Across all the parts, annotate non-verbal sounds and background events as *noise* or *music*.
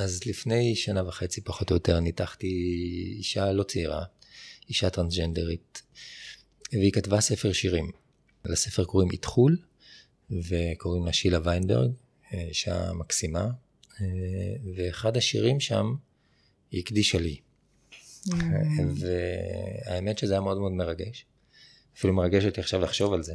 אז לפני שנה וחצי פחות או יותר ניתחתי אישה לא צעירה, אישה טרנסג'נדרית, והיא כתבה ספר שירים. לספר קוראים איתחול, וקוראים לה שילה ויינברג, אישה מקסימה, ואחד השירים שם היא הקדישה לי. Mm. והאמת שזה היה מאוד מאוד מרגש. אפילו מרגש אותי עכשיו לחשוב על זה.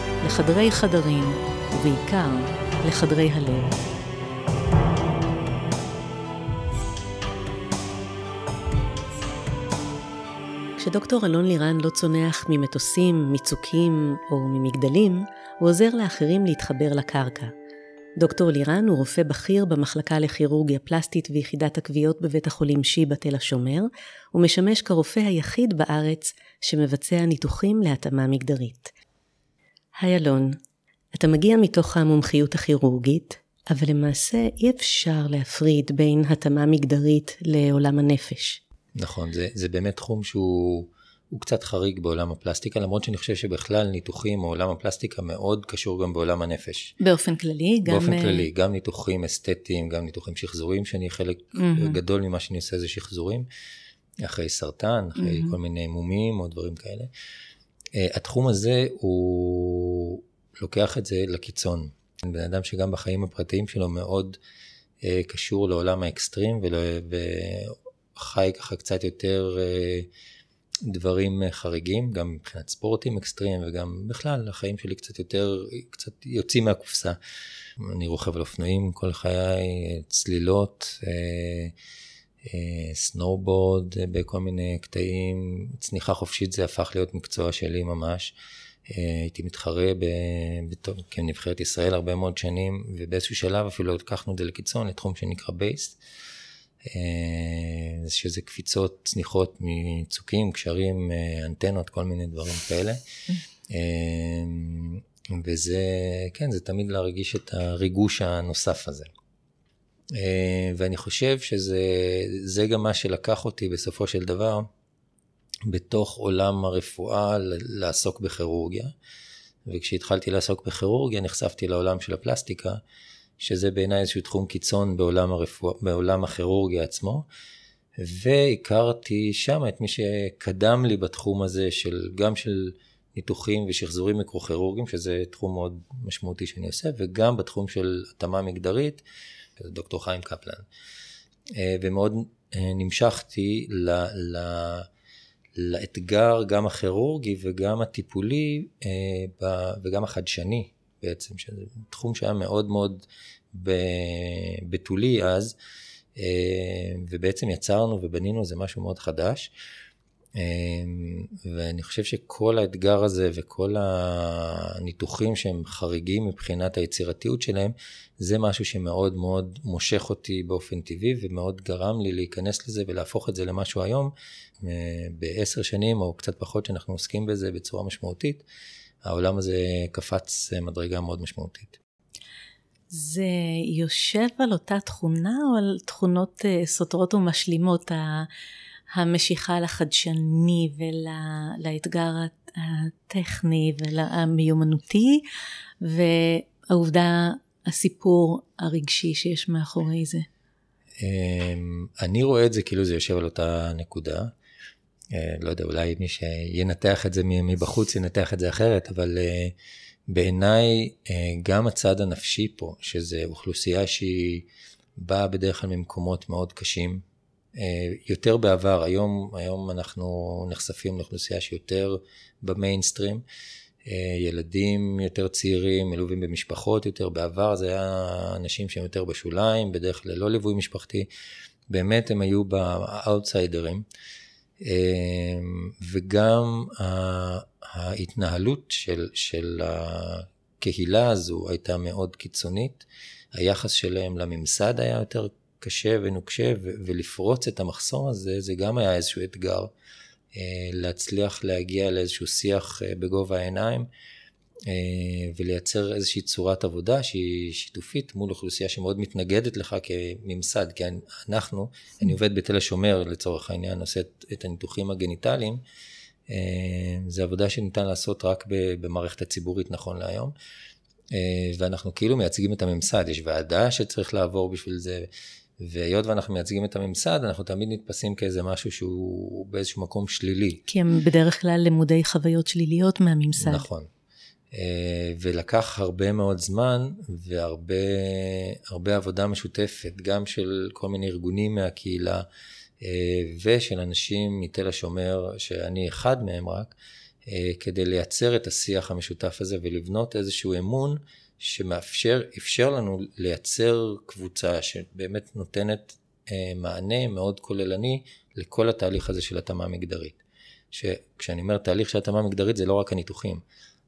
לחדרי חדרים, ובעיקר לחדרי הלב. כשדוקטור אלון לירן לא צונח ממטוסים, מצוקים או ממגדלים, הוא עוזר לאחרים להתחבר לקרקע. דוקטור לירן הוא רופא בכיר במחלקה לכירורגיה פלסטית ויחידת הכוויות בבית החולים שיבא תל השומר, ומשמש כרופא היחיד בארץ שמבצע ניתוחים להתאמה מגדרית. היי אלון, אתה מגיע מתוך המומחיות הכירורגית, אבל למעשה אי אפשר להפריד בין התאמה מגדרית לעולם הנפש. נכון, זה, זה באמת תחום שהוא קצת חריג בעולם הפלסטיקה, למרות שאני חושב שבכלל ניתוחים או עולם הפלסטיקה מאוד קשור גם בעולם הנפש. באופן כללי, גם... באופן אה, כללי, גם ניתוחים אסתטיים, גם ניתוחים שחזוריים, שאני חלק mm-hmm. גדול ממה שאני עושה זה שחזורים, אחרי סרטן, אחרי mm-hmm. כל מיני מומים או דברים כאלה. Uh, התחום הזה הוא לוקח את זה לקיצון. בן אדם שגם בחיים הפרטיים שלו מאוד uh, קשור לעולם האקסטרים ולא, וחי ככה קצת יותר uh, דברים חריגים, גם מבחינת ספורטים אקסטרים וגם בכלל החיים שלי קצת יותר, קצת יוצאים מהקופסה. אני רוכב על אופנועים כל חיי, צלילות. Uh, סנובורד בכל מיני קטעים, צניחה חופשית זה הפך להיות מקצוע שלי ממש. הייתי מתחרה בנבחרת ישראל הרבה מאוד שנים, ובאיזשהו שלב אפילו לקחנו את זה לקיצון, לתחום שנקרא base, שזה קפיצות, צניחות מצוקים, גשרים, אנטנות, כל מיני דברים כאלה. וזה, כן, זה תמיד להרגיש את הריגוש הנוסף הזה. אה, ואני חושב שזה גם מה שלקח אותי בסופו של דבר בתוך עולם הרפואה לעסוק בכירורגיה. וכשהתחלתי לעסוק בכירורגיה נחשפתי לעולם של הפלסטיקה, שזה בעיניי איזשהו תחום קיצון בעולם, הרפואה, בעולם הכירורגיה עצמו. והכרתי שם את מי שקדם לי בתחום הזה של גם של ניתוחים ושחזורים מיקרוכירורגיים, שזה תחום מאוד משמעותי שאני עושה, וגם בתחום של התאמה מגדרית, דוקטור חיים קפלן. אה, ומאוד אה, נמשכתי ל, ל, לאתגר גם הכירורגי וגם הטיפולי אה, וגם החדשני בעצם, שזה תחום שהיה מאוד מאוד בתולי אז, ובעצם יצרנו ובנינו איזה משהו מאוד חדש. אמ, ואני חושב שכל האתגר הזה וכל הניתוחים שהם חריגים מבחינת היצירתיות שלהם, זה משהו שמאוד מאוד מושך אותי באופן טבעי ומאוד גרם לי להיכנס לזה ולהפוך את זה למשהו היום. אה, בעשר שנים או קצת פחות שאנחנו עוסקים בזה בצורה משמעותית, העולם הזה קפץ מדרגה מאוד משמעותית. זה יושב על אותה תכונה או על תכונות אה, סותרות ומשלימות? המשיכה לחדשני ולאתגר הטכני ולמיומנותי, והעובדה, הסיפור הרגשי שיש מאחורי זה. אמ, אני רואה את זה כאילו זה יושב על אותה נקודה. אה, לא יודע, אולי מי שינתח את זה מבחוץ ינתח את זה אחרת, אבל אה, בעיניי אה, גם הצד הנפשי פה, שזה אוכלוסייה שהיא באה בדרך כלל ממקומות מאוד קשים, יותר בעבר, היום, היום אנחנו נחשפים לאוכלוסייה שיותר במיינסטרים, אה, ילדים יותר צעירים, מלווים במשפחות יותר, בעבר זה היה אנשים שהם יותר בשוליים, בדרך כלל ללא ליווי משפחתי, באמת הם היו באאוטסיידרים. וגם ההתנהלות של, של הקהילה הזו הייתה מאוד קיצונית. היחס שלהם לממסד היה יותר קשה ונוקשה, ולפרוץ את המחסום הזה, זה גם היה איזשהו אתגר. אה, להצליח להגיע לאיזשהו שיח אה, בגובה העיניים אה, ולייצר איזושהי צורת עבודה שהיא שיתופית מול אוכלוסייה שמאוד מתנגדת לך כממסד, כי אנחנו, אני עובד בתל השומר לצורך העניין, עושה את הניתוחים הגניטליים, זו עבודה שניתן לעשות רק במערכת הציבורית נכון להיום. ואנחנו כאילו מייצגים את הממסד, יש ועדה שצריך לעבור בשביל זה, והיות ואנחנו מייצגים את הממסד, אנחנו תמיד נתפסים כאיזה משהו שהוא באיזשהו מקום שלילי. כי הם בדרך כלל למודי חוויות שליליות מהממסד. נכון. אה, ולקח הרבה מאוד זמן והרבה עבודה משותפת, גם של כל מיני ארגונים מהקהילה אה, ושל אנשים מתל השומר, שאני אחד מהם רק, אה, כדי לייצר את השיח המשותף הזה ולבנות איזשהו אמון שמאפשר, אפשר לנו לייצר קבוצה שבאמת נותנת אה, מענה מאוד כוללני לכל התהליך הזה של התאמה מגדרית. שכשאני אומר תהליך של התאמה מגדרית זה לא רק הניתוחים,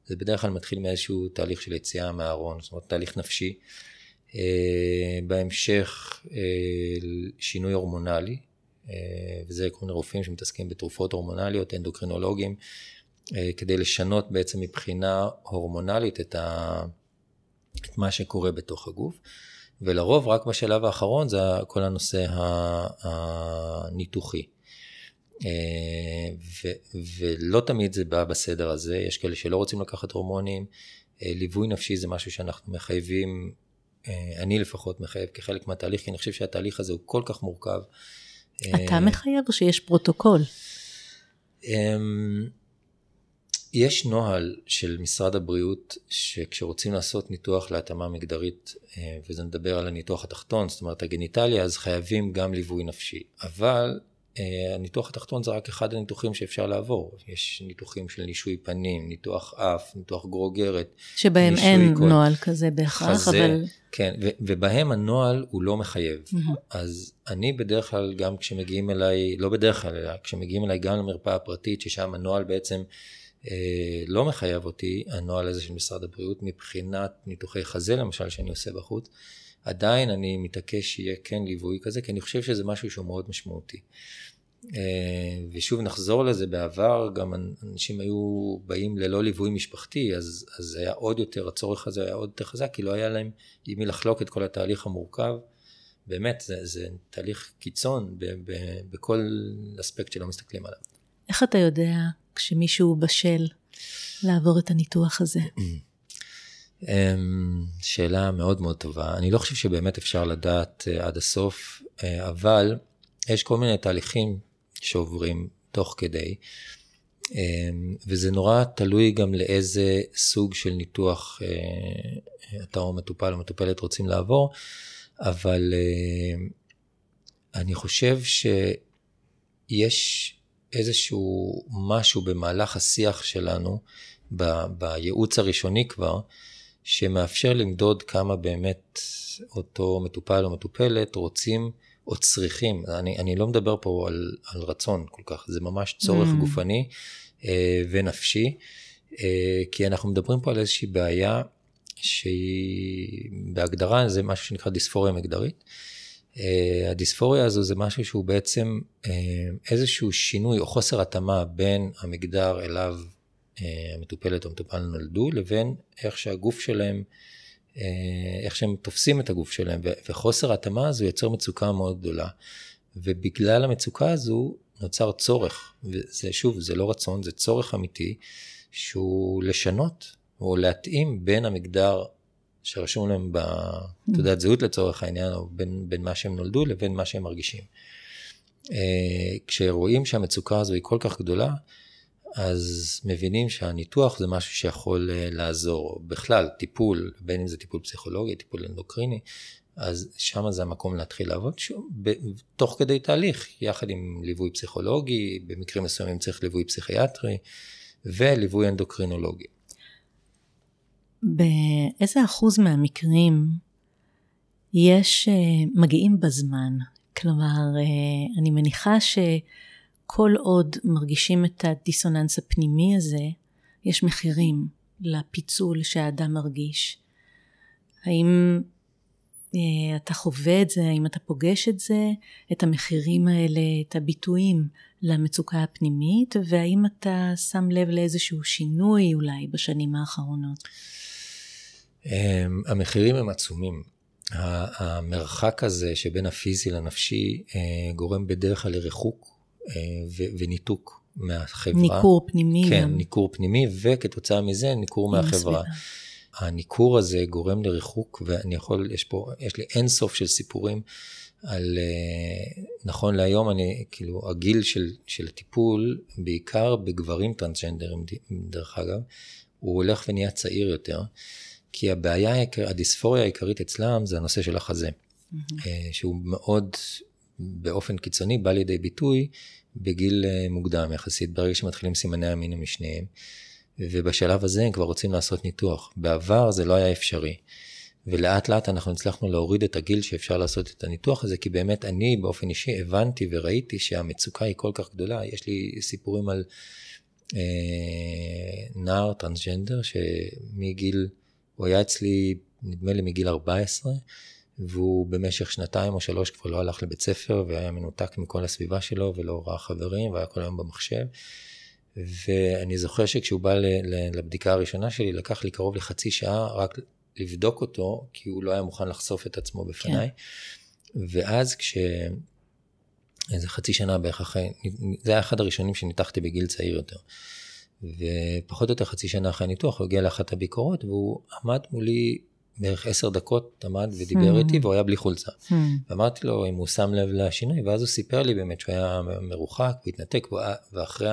זה בדרך כלל מתחיל מאיזשהו תהליך של יציאה מהארון, זאת אומרת תהליך נפשי. אה, בהמשך אה, שינוי הורמונלי, וזה כל מיני רופאים שמתעסקים בתרופות הורמונליות, אנדוקרינולוגים, כדי לשנות בעצם מבחינה הורמונלית את ה... את מה שקורה בתוך הגוף, ולרוב רק בשלב האחרון זה כל הנושא הניתוחי. אה, ו- ולא תמיד זה בא בסדר הזה, יש כאלה שלא רוצים לקחת הורמונים, אה, ליווי נפשי זה משהו שאנחנו מחייבים, אה, אני לפחות מחייב כחלק מהתהליך, כי אני חושב שהתהליך הזה הוא כל כך מורכב. אתה מחייב או שיש פרוטוקול? יש נוהל של משרד הבריאות שכשרוצים לעשות ניתוח להתאמה מגדרית, אה, וזה מדבר על הניתוח התחתון, זאת אומרת הגניטליה, אז חייבים גם ליווי נפשי. אבל אה, הניתוח התחתון זה רק אחד הניתוחים שאפשר לעבור. יש ניתוחים של נישוי פנים, ניתוח אף, ניתוח גרוגרת. שבהם אין כל... נוהל כזה בהכרח, חזה, אבל... כן, ו- ובהם הנוהל הוא לא מחייב. Mm-hmm. אז אני בדרך כלל, גם כשמגיעים אליי, לא בדרך כלל, אלא כשמגיעים אליי גם למרפאה הפרטית, ששם הנוהל בעצם... אה, לא מחייב אותי, הנוהל הזה של משרד הבריאות, מבחינת ניתוחי חזה למשל שאני עושה בחוץ, עדיין אני מתעקש שיהיה כן ליווי כזה, כי אני חושב שזה משהו שהוא מאוד משמעותי. אה, ושוב נחזור לזה, בעבר גם אנשים היו באים ללא ליווי משפחתי, אז, אז היה עוד יותר, הצורך הזה היה עוד יותר חזק, כי לא היה להם עם מי לחלוק את כל התהליך המורכב. באמת, זה, זה תהליך קיצון ב, ב, בכל אספקט שלא מסתכלים עליו. איך אתה יודע כשמישהו בשל לעבור את הניתוח הזה? אמ, שאלה מאוד מאוד טובה. אני לא חושב שבאמת אפשר לדעת אה, עד הסוף, אה, אבל יש כל מיני תהליכים שעוברים תוך כדי, אמ, וזה נורא תלוי גם לאיזה סוג של ניתוח אה, אתה או מטופל או מטופלת רוצים לעבור, אבל אני חושב שיש איזשהו משהו במהלך השיח שלנו, ב, בייעוץ הראשוני כבר, שמאפשר למדוד כמה באמת אותו מטופל או מטופלת רוצים או צריכים. אני, אני לא מדבר פה על, על רצון כל כך, זה ממש צורך mm. גופני אה, ונפשי, אה, כי אנחנו מדברים פה על איזושהי בעיה שהיא בהגדרה זה משהו שנקרא דיספוריה מגדרית. אה, הדיספוריה הזו זה משהו שהוא בעצם אה, איזשהו שינוי או חוסר התאמה בין המגדר אליו אה, המטופלת או המטופל נולדו, לבין איך שהגוף שלהם, איך שהם תופסים את הגוף שלהם, וחוסר ההתאמה הזו יוצר מצוקה מאוד גדולה. ובגלל המצוקה הזו נוצר צורך, וזה שוב, זה לא רצון, זה צורך אמיתי, שהוא לשנות או להתאים בין המגדר שרשום להם בתעודת זהות לצורך העניין, או בין, בין מה שהם נולדו לבין מה שהם מרגישים. אה, כשרואים שהמצוקה הזו היא כל כך גדולה, אז מבינים שהניתוח זה משהו שיכול אה, לעזור. בכלל, טיפול, בין אם זה טיפול פסיכולוגי, טיפול אנדוקריני, אז שם זה המקום להתחיל לעבוד שוב, תוך כדי תהליך, יחד עם ליווי פסיכולוגי, במקרים מסוימים צריך ליווי פסיכיאטרי, וליווי אנדוקרינולוגי. באיזה אחוז מהמקרים יש, אה, מגיעים בזמן? כלומר, אה, אני מניחה כל עוד מרגישים את הדיסוננס הפנימי הזה, יש מחירים לפיצול שהאדם מרגיש. האם אה, אתה חווה את זה, האם אתה פוגש את זה, את המחירים האלה, את הביטויים למצוקה הפנימית, והאם אתה שם לב לאיזשהו שינוי אולי בשנים האחרונות? אמ, המחירים הם עצומים. המרחק הזה שבין הפיזי לנפשי אה, גורם בדרך כלל לריחוק אה, וניתוק מהחברה. ניכור פנימי כן, גם. ניכור פנימי, וכתוצאה מזה ניכור מהחברה. הניכור הזה גורם לריחוק, ואני יכול, יש פה, יש לי אין סוף של סיפורים על, אה, נכון להיום, אני, כאילו, הגיל של, של הטיפול, בעיקר בגברים טרנסג'נדרים, דרך אגב, הוא הולך ונהיה צעיר יותר, כי הבעיה, הדיספוריה העיקרית אצלם זה הנושא של החזה, mm-hmm. שהוא מאוד, באופן קיצוני, בא לידי ביטוי בגיל אה, מוקדם יחסית, ברגע שמתחילים סימני המין המשניים. ובשלב הזה הם כבר רוצים לעשות ניתוח. בעבר זה לא היה אפשרי. ולאט לאט אנחנו הצלחנו להוריד את הגיל שאפשר לעשות את הניתוח הזה, כי באמת אני באופן אישי הבנתי וראיתי שהמצוקה היא כל כך גדולה. יש לי סיפורים על אה, נער טרנסג'נדר שמגיל, הוא היה אצלי נדמה לי מגיל 14, והוא במשך שנתיים או שלוש כבר לא הלך לבית ספר והיה מנותק מכל הסביבה שלו ולא ראה חברים והיה כל היום במחשב. ואני זוכר שכשהוא בא לבדיקה הראשונה שלי, לקח לי קרוב לחצי שעה רק לבדוק אותו, כי הוא לא היה מוכן לחשוף את עצמו בפניי. כן. ואז כש... איזה חצי שנה בערך אחרי, זה היה אחד הראשונים שניתחתי בגיל צעיר יותר. ופחות או יותר חצי שנה אחרי הניתוח, הוא הגיע לאחת הביקורות, והוא עמד מולי בערך עשר דקות, עמד ודיבר. איתי, והוא היה בלי חולצה. Mm. ואמרתי לו אם הוא שם לב לשינוי, ואז הוא סיפר לי באמת שהוא היה מרוחק, הוא התנתק, ואחרי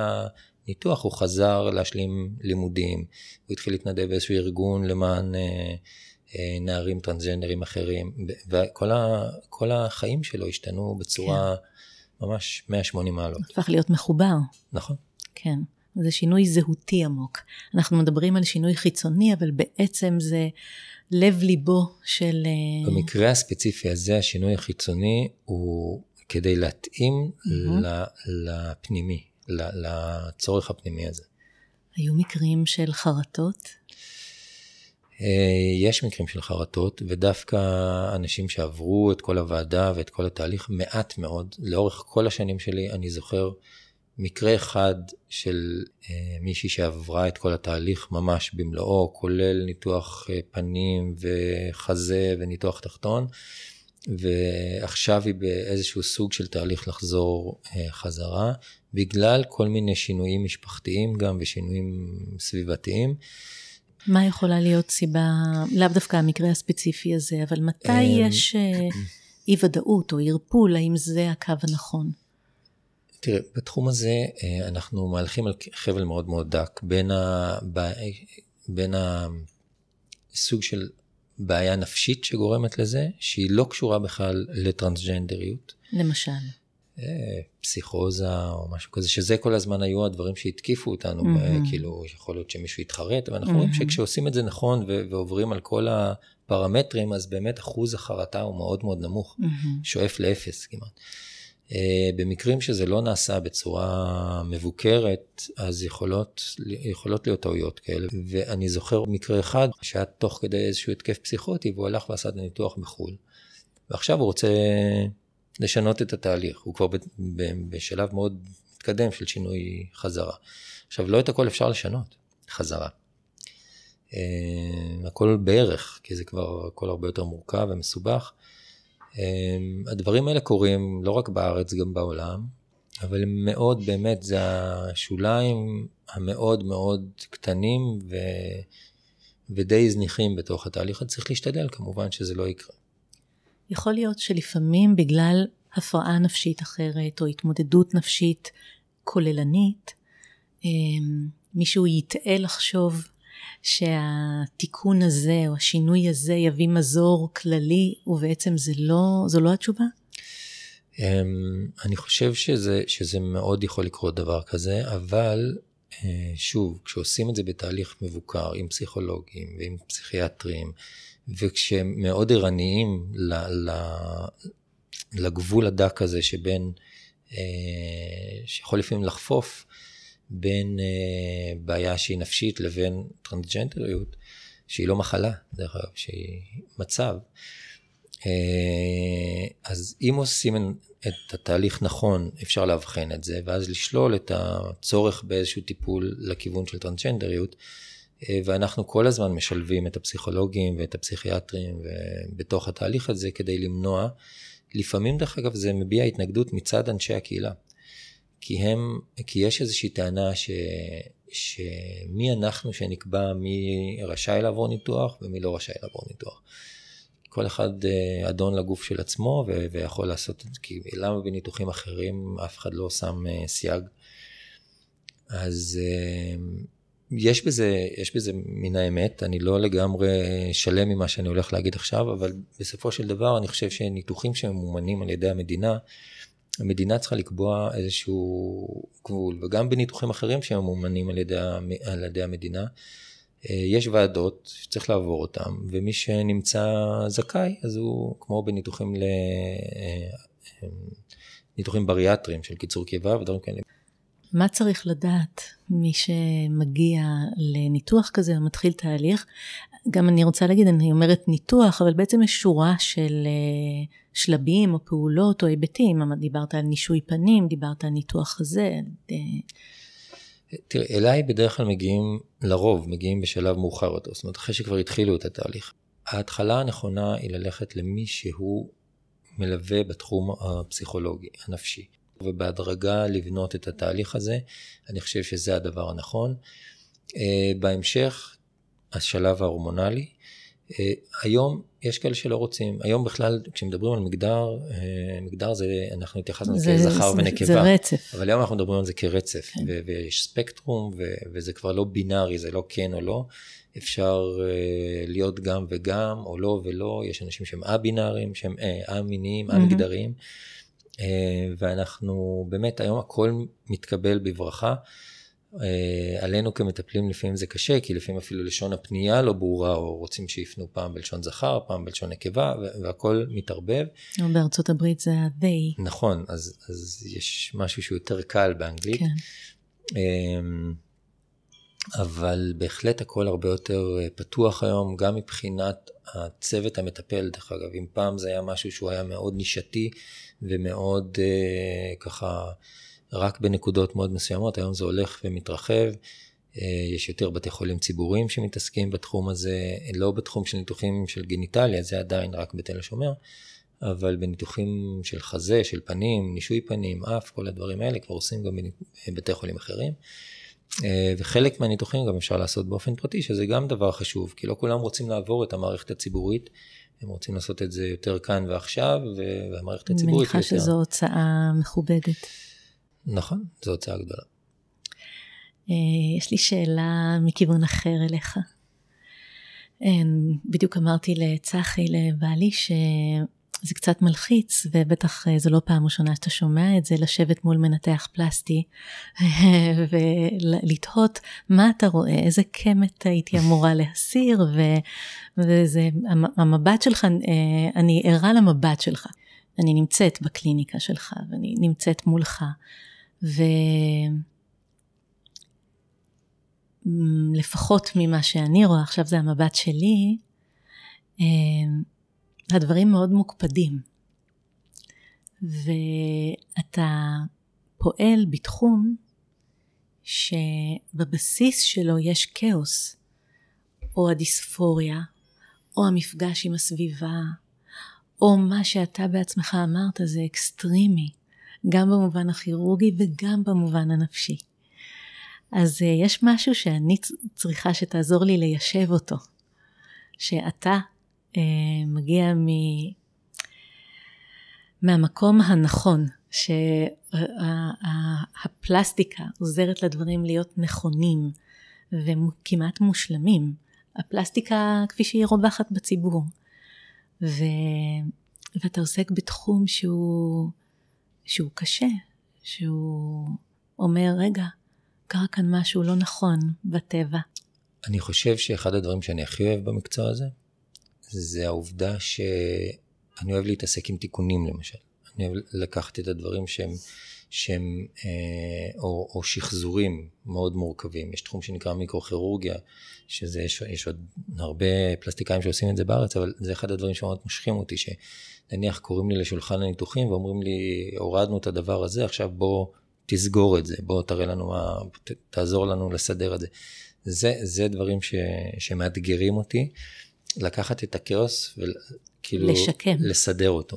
ניתוח הוא חזר להשלים לימודים, הוא התחיל להתנדב באיזשהו ארגון למען אה, אה, נערים טרנסג'נדרים אחרים, וכל החיים שלו השתנו בצורה כן. ממש 180 מעלות. הפך להיות מחובר. נכון. כן. זה שינוי זהותי עמוק. אנחנו מדברים על שינוי חיצוני, אבל בעצם זה לב ליבו של... אה, במקרה הספציפי הזה, השינוי החיצוני הוא כדי להתאים mm-hmm. לפנימי, לצורך הפנימי הזה. היו מקרים של חרטות? אה, יש מקרים של חרטות, ודווקא אנשים שעברו את כל הוועדה ואת כל התהליך, מעט מאוד, לאורך כל השנים שלי, אני זוכר מקרה אחד של אה, מישהי שעברה את כל התהליך ממש במלואו, כולל ניתוח אה, פנים וחזה וניתוח תחתון, ועכשיו היא באיזשהו סוג של תהליך לחזור אה, חזרה, בגלל כל מיני שינויים משפחתיים גם ושינויים סביבתיים. מה יכולה להיות סיבה, לאו דווקא המקרה הספציפי הזה, אבל מתי יש אה, אי ודאות או ערפול, האם זה הקו הנכון? תראה, בתחום הזה אה, אנחנו מהלכים על חבל מאוד מאוד דק בין, ה... בין הסוג של בעיה נפשית שגורמת לזה, שהיא לא קשורה בכלל לטרנסג'נדריות. למשל. אה, פסיכוזה או משהו כזה, שזה כל הזמן היו הדברים שהתקיפו אותנו, mm-hmm. כאילו יכול להיות שמישהו יתחרט, אבל אנחנו mm-hmm. רואים שכשעושים את זה נכון ועוברים על כל הפרמטרים, אז באמת אחוז החרטה הוא מאוד מאוד נמוך, mm-hmm. שואף לאפס כמעט. אה, במקרים שזה לא נעשה בצורה מבוקרת, אז יכולות, יכולות להיות טעויות כאלה. ואני זוכר מקרה אחד שהיה תוך כדי איזשהו התקף פסיכוטי, והוא הלך ועשה את הניתוח בחו"ל. ועכשיו הוא רוצה לשנות את התהליך, הוא כבר בשלב מאוד מתקדם של שינוי חזרה. עכשיו, לא את הכל אפשר לשנות חזרה. אה, הכל בערך, כי זה כבר הכל הרבה יותר מורכב ומסובך. אמ, הדברים האלה קורים לא רק בארץ, גם בעולם, אבל הם מאוד, באמת, זה השוליים המאוד מאוד קטנים ו... ודי זניחים בתוך התהליך. צריך להשתדל כמובן שזה לא יקרה. יכול להיות שלפעמים בגלל הפרעה נפשית אחרת או התמודדות נפשית כוללנית, אמ, מישהו יטעה לחשוב שהתיקון הזה או השינוי הזה יביא מזור כללי ובעצם זה לא, זו לא התשובה? אמ, אני חושב שזה, שזה מאוד יכול לקרות דבר כזה, אבל אה, שוב, כשעושים את זה בתהליך מבוקר עם פסיכולוגים ועם פסיכיאטרים, וכשהם מאוד ערניים לגבול הדק הזה שבין שיכול לפעמים לחפוף בין בעיה שהיא נפשית לבין טרנסג'נדריות, שהיא לא מחלה, דרך אגב, שהיא מצב. אז אם עושים את התהליך נכון, אפשר לאבחן את זה, ואז לשלול את הצורך באיזשהו טיפול לכיוון של טרנסג'נדריות. אה, ואנחנו כל הזמן משלבים את הפסיכולוגים ואת הפסיכיאטרים בתוך התהליך הזה כדי למנוע. לפעמים, דרך אגב, זה מביע התנגדות מצד אנשי הקהילה. כי הם, כי יש איזושהי טענה ש, שמי אנחנו שנקבע מי רשאי לעבור ניתוח ומי לא רשאי לעבור ניתוח. כל אחד אה, אדון לגוף של עצמו ו- ויכול לעשות את זה, כי למה בניתוחים אחרים אף אחד לא שם אה, סייג. אז יש בזה, יש בזה מן האמת, אני לא לגמרי שלם ממה שאני הולך להגיד עכשיו, אבל בסופו של דבר אני חושב שניתוחים שממומנים על ידי המדינה, המדינה צריכה לקבוע איזשהו גבול, וגם בניתוחים אחרים שממומנים על ידי, על ידי המדינה, אה, יש ועדות שצריך לעבור אותן, ומי שנמצא זכאי, אז הוא כמו בניתוחים ל... אה, אה, ניתוחים בריאטריים של קיצור קיבה ודברים כאלה. מה צריך לדעת מי שמגיע לניתוח כזה או מתחיל תהליך? גם אני רוצה להגיד, אני אומרת ניתוח, אבל בעצם יש שורה של אה, שלבים או פעולות או היבטים. דיברת על נישוי פנים, דיברת על ניתוח חזה. אה. תראה, אליי בדרך כלל מגיעים, לרוב מגיעים בשלב מאוחר יותר, זאת אומרת אחרי שכבר התחילו את התהליך. ההתחלה הנכונה היא ללכת למי שהוא מלווה בתחום הפסיכולוגי, הנפשי. ובהדרגה לבנות את התהליך הזה, אני חושב שזה הדבר הנכון. אה, בהמשך, השלב ההורמונלי. אה, היום יש כאלה שלא רוצים, היום בכלל כשמדברים על מגדר, אה, מגדר זה, אנחנו התייחסנו לזה כזכר ונקבה. זה רצף. אבל היום אנחנו מדברים על זה כרצף, כן. ויש ספקטרום, וזה כבר לא בינארי, זה לא כן או לא. אפשר להיות גם וגם, או לא ולא, יש אנשים שהם א-בינאריים, שהם א-מיניים, א-מגדריים. ואנחנו באמת היום הכל מתקבל בברכה. אה, עלינו כמטפלים לפעמים זה קשה, כי לפעמים אפילו לשון הפנייה לא ברורה, או רוצים שיפנו פעם בלשון זכר, פעם בלשון נקבה, והכל מתערבב. בארצות הברית זה ה-they. נכון, אז, אז יש משהו שהוא יותר קל באנגלית. כן. אמ, אבל בהחלט הכל הרבה יותר אה, פתוח היום, גם מבחינת הצוות המטפל, דרך אגב, אם פעם זה היה משהו שהוא היה מאוד נישתי, ומאוד אה, ככה רק בנקודות מאוד מסוימות, היום זה הולך ומתרחב. אה, יש יותר בתי חולים ציבוריים שמתעסקים בתחום הזה, לא בתחום של ניתוחים של גניטליה, זה עדיין רק בתל השומר, אבל בניתוחים של חזה, של פנים, נישוי פנים, אף, כל הדברים האלה כבר עושים גם בבתי חולים אחרים. אה, וחלק מהניתוחים גם אפשר לעשות באופן פרטי, שזה גם דבר חשוב, כי לא כולם רוצים לעבור את המערכת הציבורית. הם רוצים לעשות את זה יותר כאן ועכשיו, והמערכת הציבורית יותר... אני מניחה שזו הוצאה מכובדת. נכון, זו הוצאה גדולה. אה, יש לי שאלה מכיוון אחר אליך. אה, בדיוק אמרתי לצחי, לבעלי, ש... זה קצת מלחיץ, ובטח אה, זו לא פעם ראשונה שאתה שומע את זה, לשבת מול מנתח פלסטי *laughs* ולתהות מה אתה רואה, איזה קמת הייתי אמורה להסיר, ו, וזה, המבט שלך, אני ערה למבט שלך. אני נמצאת בקליניקה שלך, ואני נמצאת מולך, ולפחות ממה שאני רואה, עכשיו זה המבט שלי, אה, הדברים מאוד מוקפדים. ואתה פועל בתחום שבבסיס שלו יש כאוס, או הדיספוריה, או המפגש עם הסביבה, או מה שאתה בעצמך אמרת זה אקסטרימי, גם במובן הכירורגי וגם במובן הנפשי. אז אה, יש משהו שאני צריכה שתעזור לי ליישב אותו, שאתה אה, מגיע מ... מהמקום הנכון, שהפלסטיקה עוזרת לדברים להיות נכונים וכמעט מושלמים. הפלסטיקה כפי שהיא רווחת בציבור. ו... ואתה עוסק בתחום שהוא, שהוא קשה, שהוא אומר, רגע, קרה כאן משהו לא נכון בטבע. אני חושב שאחד הדברים שאני הכי אוהב במקצוע הזה, זה העובדה שאני אוהב להתעסק עם תיקונים למשל. אני אוהב לקחת את הדברים שהם שהם, אה, או, או שחזורים מאוד מורכבים. יש תחום שנקרא מיקרוכירורגיה, שזה, יש, יש עוד הרבה פלסטיקאים שעושים את זה בארץ, אבל זה אחד הדברים שמאוד מושכים אותי, שנניח קוראים לי לשולחן הניתוחים ואומרים לי, הורדנו את הדבר הזה, עכשיו בוא תסגור את זה, בוא תראה לנו מה, ת, תעזור לנו לסדר את זה. זה, זה דברים ש, שמאתגרים אותי, לקחת את הכאוס וכאילו... לשקם. לסדר אותו.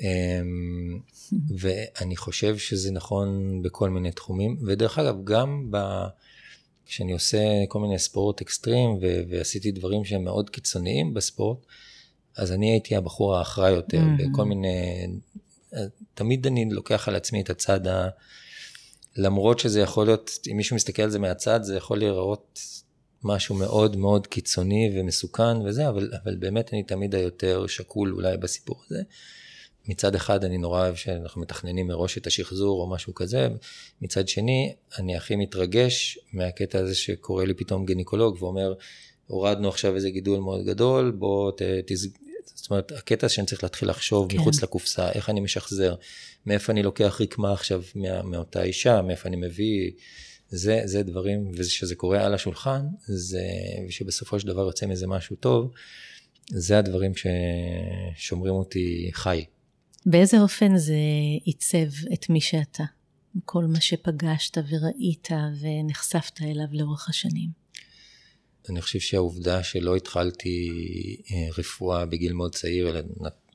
אמ, ואני חושב שזה נכון בכל מיני תחומים, ודרך אגב, גם ב... כשאני עושה כל מיני ספורט אקסטרים, ו- ועשיתי דברים שהם מאוד קיצוניים בספורט, אז אני הייתי הבחור האחראי יותר, mm-hmm. בכל מיני... תמיד אני לוקח על עצמי את הצד ה... למרות שזה יכול להיות, אם מישהו מסתכל על זה מהצד, זה יכול להיראות משהו מאוד מאוד קיצוני ומסוכן וזה, אבל, אבל באמת אני תמיד היותר שקול אולי בסיפור הזה. מצד אחד אני נורא אוהב שאנחנו מתכננים מראש את השחזור או משהו כזה, מצד שני אני הכי מתרגש מהקטע הזה שקורה לי פתאום גניקולוג ואומר, הורדנו עכשיו איזה גידול מאוד גדול, בוא ת, תז... זאת אומרת, הקטע שאני צריך להתחיל לחשוב כן. מחוץ לקופסה, איך אני משחזר, מאיפה אני לוקח רקמה עכשיו מה, מאותה אישה, מאיפה אני מביא, זה, זה דברים, ושזה קורה על השולחן, זה, ושבסופו של דבר יוצא מזה משהו טוב, זה הדברים ששומרים אותי חי. באיזה אופן זה עיצב את מי שאתה? כל מה שפגשת וראית ונחשפת אליו לאורך השנים. אני חושב שהעובדה שלא התחלתי אה, רפואה בגיל מאוד צעיר, אלא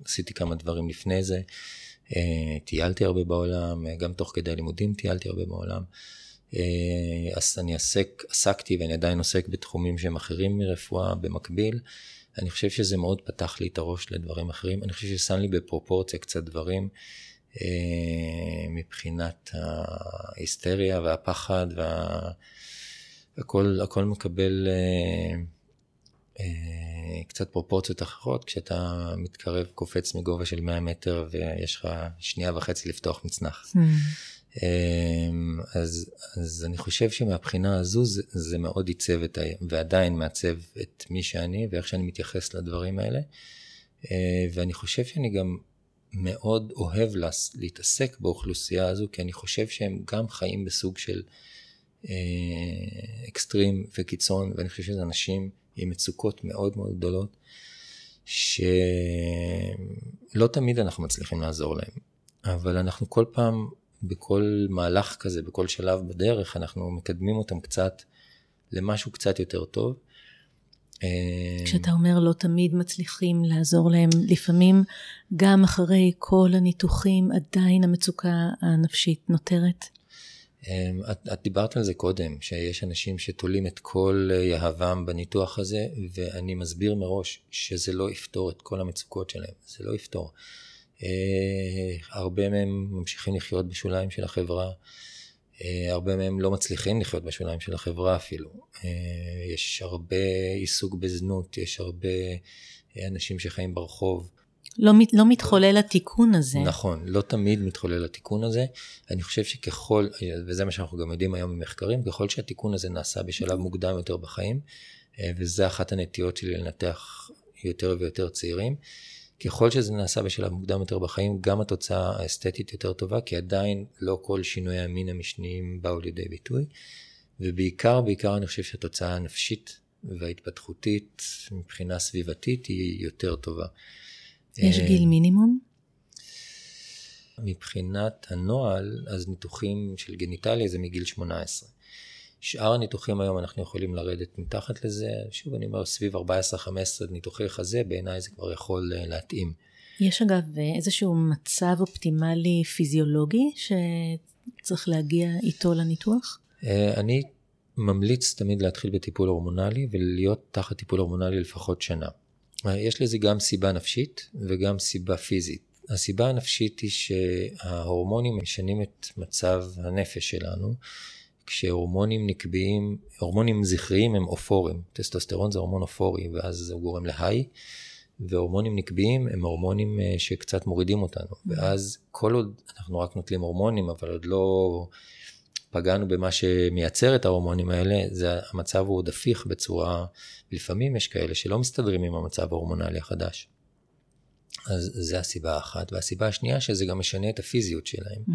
עשיתי כמה דברים לפני זה, אה, טיילתי הרבה בעולם, גם תוך כדי הלימודים טיילתי הרבה בעולם. אה, אז אני עסק, עסקתי ואני עדיין עוסק בתחומים שהם אחרים מרפואה במקביל. אני חושב שזה מאוד פתח לי את הראש לדברים אחרים. אני חושב ששם לי בפרופורציה קצת דברים אה, מבחינת ההיסטריה והפחד והכל הכל מקבל אה, אה, קצת פרופורציות אחרות כשאתה מתקרב, קופץ מגובה של 100 מטר ויש לך שנייה וחצי לפתוח מצנח. אמ, אז, אז אני חושב שמבחינה הזו זה, זה מאוד עיצב את ה... ועדיין מעצב את מי שאני ואיך שאני מתייחס לדברים האלה. אה, ואני חושב שאני גם מאוד אוהב לה, להתעסק באוכלוסייה הזו, כי אני חושב שהם גם חיים בסוג של אה, אקסטרים וקיצון, ואני חושב שזה אנשים עם מצוקות מאוד מאוד גדולות, שלא תמיד אנחנו מצליחים לעזור להם, אבל אנחנו כל פעם בכל מהלך כזה, בכל שלב בדרך, אנחנו מקדמים אותם קצת למשהו קצת יותר טוב. כשאתה אומר לא תמיד מצליחים לעזור להם, לפעמים גם אחרי כל הניתוחים עדיין המצוקה הנפשית נותרת? את, את דיברת על זה קודם, שיש אנשים שתולים את כל יהבם בניתוח הזה, ואני מסביר מראש שזה לא יפתור את כל המצוקות שלהם, זה לא יפתור. אה, הרבה מהם ממשיכים לחיות בשוליים של החברה, אה, הרבה מהם לא מצליחים לחיות בשוליים של החברה אפילו. אה, יש הרבה עיסוק בזנות, יש הרבה אנשים שחיים ברחוב. לא, לא מתחולל התיקון הזה. נכון, לא תמיד מתחולל התיקון הזה. אני חושב שככל, וזה מה שאנחנו גם יודעים היום ממחקרים, ככל שהתיקון הזה נעשה בשלב מוקדם יותר בחיים, וזה אחת הנטיות שלי לנתח יותר ויותר צעירים, ככל שזה נעשה בשלב מוקדם יותר בחיים, גם התוצאה האסתטית יותר טובה, כי עדיין לא כל שינויי המין המשניים באו לידי ביטוי, ובעיקר, בעיקר אני חושב שהתוצאה הנפשית וההתפתחותית מבחינה סביבתית היא יותר טובה. יש אה, גיל מינימום? מבחינת הנוהל, אז ניתוחים של גניטליה זה מגיל 18. שאר הניתוחים היום אנחנו יכולים לרדת מתחת לזה, שוב אני אומר סביב 14-15 ניתוחי חזה, בעיניי זה כבר יכול אה, להתאים. יש אגב איזשהו מצב אופטימלי פיזיולוגי שצריך להגיע איתו לניתוח? אה, אני ממליץ תמיד להתחיל בטיפול הורמונלי ולהיות תחת טיפול הורמונלי לפחות שנה. אה, יש לזה גם סיבה נפשית וגם סיבה פיזית. הסיבה הנפשית היא שההורמונים משנים את מצב הנפש שלנו, כשהורמונים נקביים, הורמונים זכריים הם אופורים, טסטוסטרון זה הורמון אופורי ואז הוא גורם להיי, והורמונים נקביים הם הורמונים אה, שקצת מורידים אותנו, mm-hmm. ואז כל עוד אנחנו רק נוטלים הורמונים, אבל עוד לא פגענו במה שמייצר את ההורמונים האלה, זה, המצב הוא עוד הפיך בצורה, לפעמים יש כאלה שלא מסתדרים עם המצב ההורמונלי החדש. אז זה הסיבה האחת. והסיבה השנייה שזה גם משנה את הפיזיות שלהם. Mm.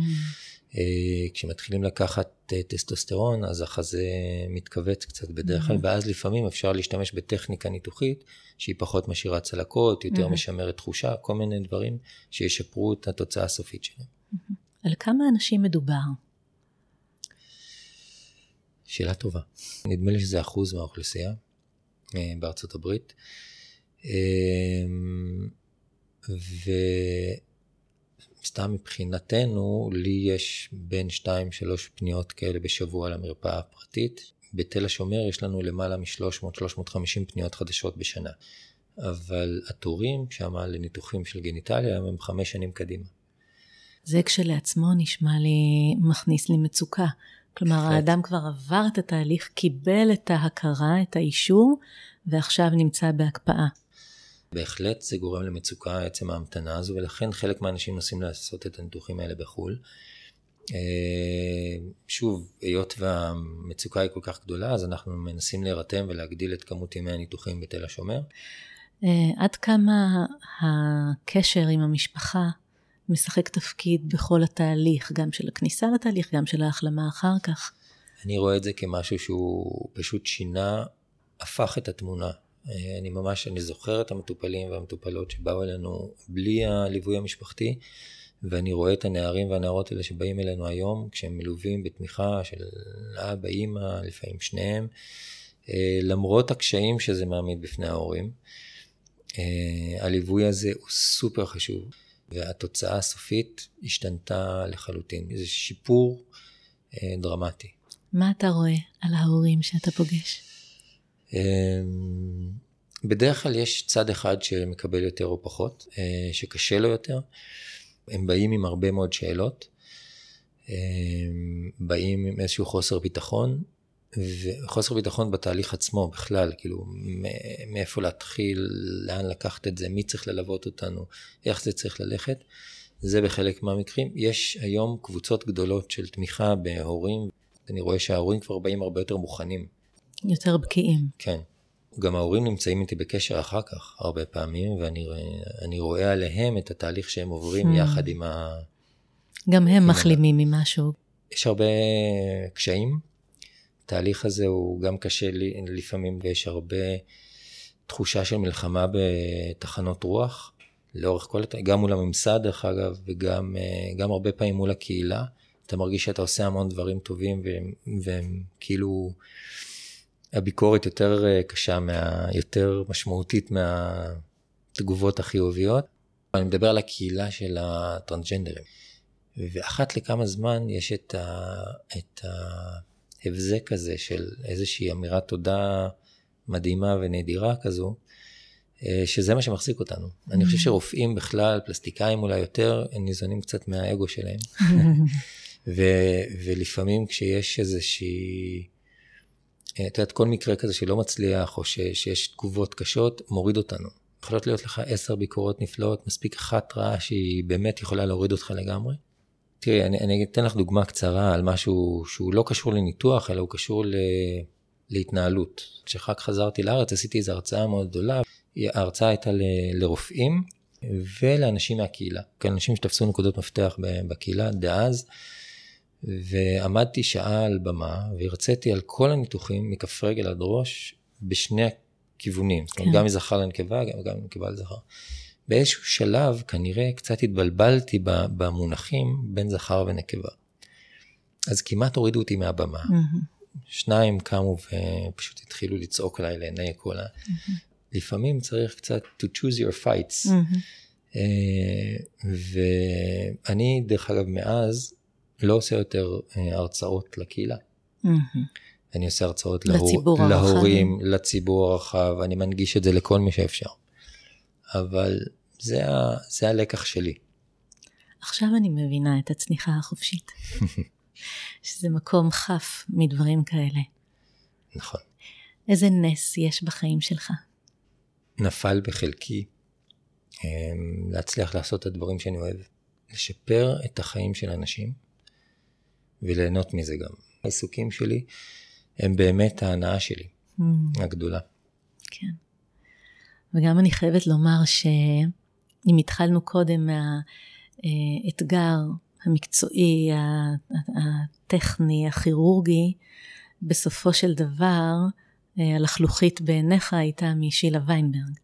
כשמתחילים לקחת טסטוסטרון, אז החזה מתכווץ קצת בדרך כלל, mm. ואז לפעמים אפשר להשתמש בטכניקה ניתוחית, שהיא פחות משאירה צלקות, יותר mm-hmm. משמרת תחושה, כל מיני דברים שישפרו את התוצאה הסופית שלהם. Mm-hmm. על כמה אנשים מדובר? שאלה טובה. נדמה לי שזה אחוז מהאוכלוסייה אה, בארצות הברית. אמ, וסתם מבחינתנו, לי יש בין 2-3 פניות כאלה בשבוע למרפאה הפרטית. בתל השומר יש לנו למעלה מ-300-350 פניות חדשות בשנה. אבל התורים שם לניתוחים של גניטליה הם חמש שנים קדימה. זה כשלעצמו נשמע לי, מכניס לי מצוקה. כלומר, אחת. האדם כבר עבר את התהליך, קיבל את ההכרה, את האישור, ועכשיו נמצא בהקפאה. בהחלט זה גורם למצוקה עצם ההמתנה הזו, ולכן חלק מהאנשים נוסעים לעשות את הניתוחים האלה בחו"ל. אה, שוב, היות והמצוקה היא כל כך גדולה, אז אנחנו מנסים להירתם ולהגדיל את כמות ימי הניתוחים בתל השומר. אה, עד כמה הקשר עם המשפחה משחק תפקיד בכל התהליך, גם של הכניסה לתהליך, גם של ההחלמה אחר כך? אני רואה את זה כמשהו שהוא פשוט שינה, הפך את התמונה. אה, אני ממש, אני זוכר את המטופלים והמטופלות שבאו אלינו בלי הליווי המשפחתי, ואני רואה את הנערים והנערות האלה שבאים אלינו היום, כשהם מלווים בתמיכה של אבא, אימא, לפעמים שניהם, אה, למרות הקשיים שזה מעמיד בפני ההורים. אה, הליווי הזה הוא סופר חשוב, והתוצאה הסופית השתנתה לחלוטין. זה שיפור דרמטי. מה אתה רואה על ההורים שאתה פוגש? אמ, בדרך כלל יש צד אחד שמקבל יותר או פחות, אה, שקשה לו יותר. הם באים עם הרבה מאוד שאלות, אמ, באים עם איזשהו חוסר ביטחון, וחוסר ביטחון בתהליך עצמו בכלל, כאילו מאיפה להתחיל, לאן לקחת את זה, מי צריך ללוות אותנו, איך זה צריך ללכת, זה בחלק מהמקרים. יש היום קבוצות גדולות של תמיכה בהורים, אני רואה שההורים כבר באים הרבה יותר מוכנים יותר בקיאים. כן. גם ההורים נמצאים איתי בקשר אחר כך הרבה פעמים, ואני רואה עליהם את התהליך שהם עוברים hmm. יחד עם ה... גם הם מחלימים ממשהו. יש הרבה קשיים. התהליך הזה הוא גם קשה לי לפעמים, ויש הרבה תחושה של מלחמה בתחנות רוח, לאורך כל, גם מול הממסד דרך אגב, וגם הרבה פעמים מול הקהילה. אתה מרגיש שאתה עושה המון דברים טובים, והם, והם כאילו... הביקורת יותר אה, קשה, מה, יותר משמעותית מהתגובות החיוביות. אני מדבר על הקהילה של הטרנסג'נדרים. ואחת לכמה זמן יש את, ה, את ההבזק הזה של איזושהי אמירת תודה מדהימה ונדירה כזו, אה, שזה מה שמחזיק אותנו. Mm-hmm. אני חושב שרופאים בכלל, פלסטיקאים אולי יותר, הם ניזונים קצת מהאגו שלהם. *laughs* ו, ולפעמים כשיש איזושהי... את יודעת, כל מקרה כזה שלא מצליח, או ש, שיש תגובות קשות, מוריד אותנו. יכולות להיות לך עשר ביקורות נפלאות, מספיק אחת רעה שהיא באמת יכולה להוריד אותך לגמרי. תראי, אני, אני אתן לך דוגמה קצרה על משהו שהוא לא קשור לניתוח, אלא הוא קשור ל, להתנהלות. כשאחר כך חזרתי לארץ, עשיתי איזו הרצאה מאוד גדולה. ההרצאה הייתה ל, לרופאים ולאנשים מהקהילה. כאן אנשים שתפסו נקודות מפתח בקהילה דאז. ועמדתי שעה על במה והרציתי על כל הניתוחים מכף רגל עד ראש בשני הכיוונים, כן. גם מזכר לנקבה, גם, גם מנקבה לזכר. באיזשהו שלב כנראה קצת התבלבלתי במונחים בין זכר ונקבה. אז כמעט הורידו אותי מהבמה. Mm-hmm. שניים קמו ופשוט התחילו לצעוק עליי לעיני כל ה... Mm-hmm. לפעמים צריך קצת to choose your fights. Mm-hmm. ואני, דרך אגב, מאז לא עושה יותר אה, הרצאות לקהילה. Mm-hmm. אני עושה הרצאות לציבור להור... להורים, לציבור הרחב, אני מנגיש את זה לכל מי שאפשר. אבל זה, ה... זה הלקח שלי. עכשיו אני מבינה את הצניחה החופשית. *laughs* שזה מקום חף מדברים כאלה. נכון. איזה נס יש בחיים שלך? נפל בחלקי אמ, להצליח לעשות את הדברים שאני אוהב. לשפר את החיים של אנשים. וליהנות מזה גם. העיסוקים שלי הם באמת ההנאה שלי, mm. הגדולה. כן. וגם אני חייבת לומר אם התחלנו קודם מהאתגר המקצועי, הטכני, הכירורגי, בסופו של דבר, הלחלוכית בעיניך הייתה משילה ויינברג.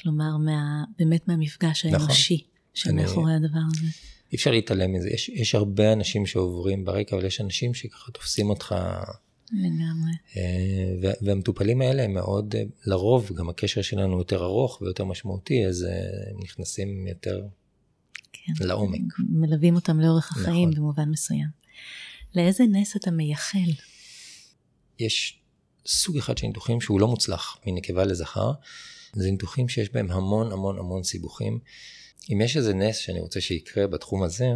כלומר, מה, באמת מהמפגש נכון. האנושי נכון. שמאחורי אני... הדבר הזה. אי אפשר להתעלם מזה. יש, יש הרבה אנשים שעוברים ברקע, אבל יש אנשים שככה תופסים אותך. לגמרי. אה, והמטופלים האלה הם מאוד, אה, לרוב גם הקשר שלנו יותר ארוך ויותר משמעותי, אז אה, הם נכנסים יותר כן. לעומק. מלווים אותם לאורך החיים נכון. במובן מסוים. לאיזה נס אתה מייחל? יש סוג אחד של ניתוחים שהוא לא מוצלח מנקבה לזכר, זה ניתוחים שיש בהם המון המון המון סיבוכים. אם יש איזה נס שאני רוצה שיקרה בתחום הזה,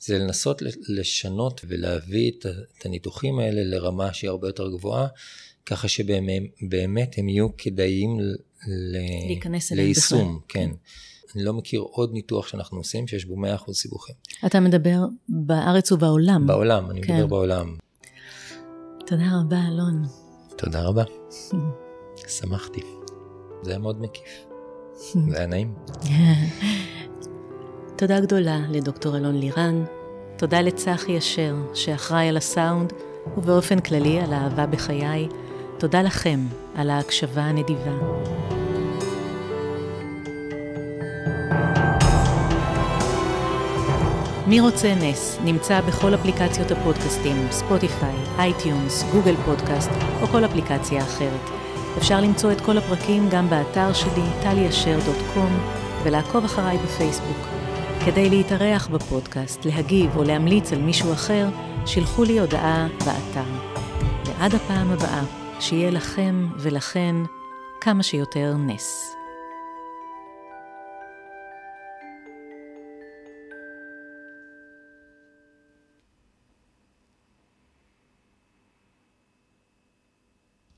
זה לנסות לשנות ולהביא את הניתוחים האלה לרמה שהיא הרבה יותר גבוהה, ככה שבאמת הם יהיו כדאיים ליישום, בכלל. כן. אני לא מכיר עוד ניתוח שאנחנו עושים שיש בו 100% סיבוכים. אתה מדבר בארץ ובעולם. בעולם, אני כן. מדבר בעולם. תודה רבה, אלון. תודה רבה. *laughs* שמחתי. זה היה מאוד מקיף. *laughs* זה היה נעים. *laughs* תודה גדולה לדוקטור אלון לירן. תודה לצחי אשר, שאחראי על הסאונד, ובאופן כללי על האהבה בחיי. תודה לכם על ההקשבה הנדיבה. מי רוצה נס נמצא בכל אפליקציות הפודקאסטים, ספוטיפיי, אייטיונס, גוגל פודקאסט או כל אפליקציה אחרת. אפשר למצוא את כל הפרקים גם באתר שלי, טליאשר.קום, ולעקוב אחריי בפייסבוק. כדי להתארח בפודקאסט, להגיב או להמליץ על מישהו אחר, שלחו לי הודעה באתר. ועד הפעם הבאה, שיהיה לכם ולכן כמה שיותר נס.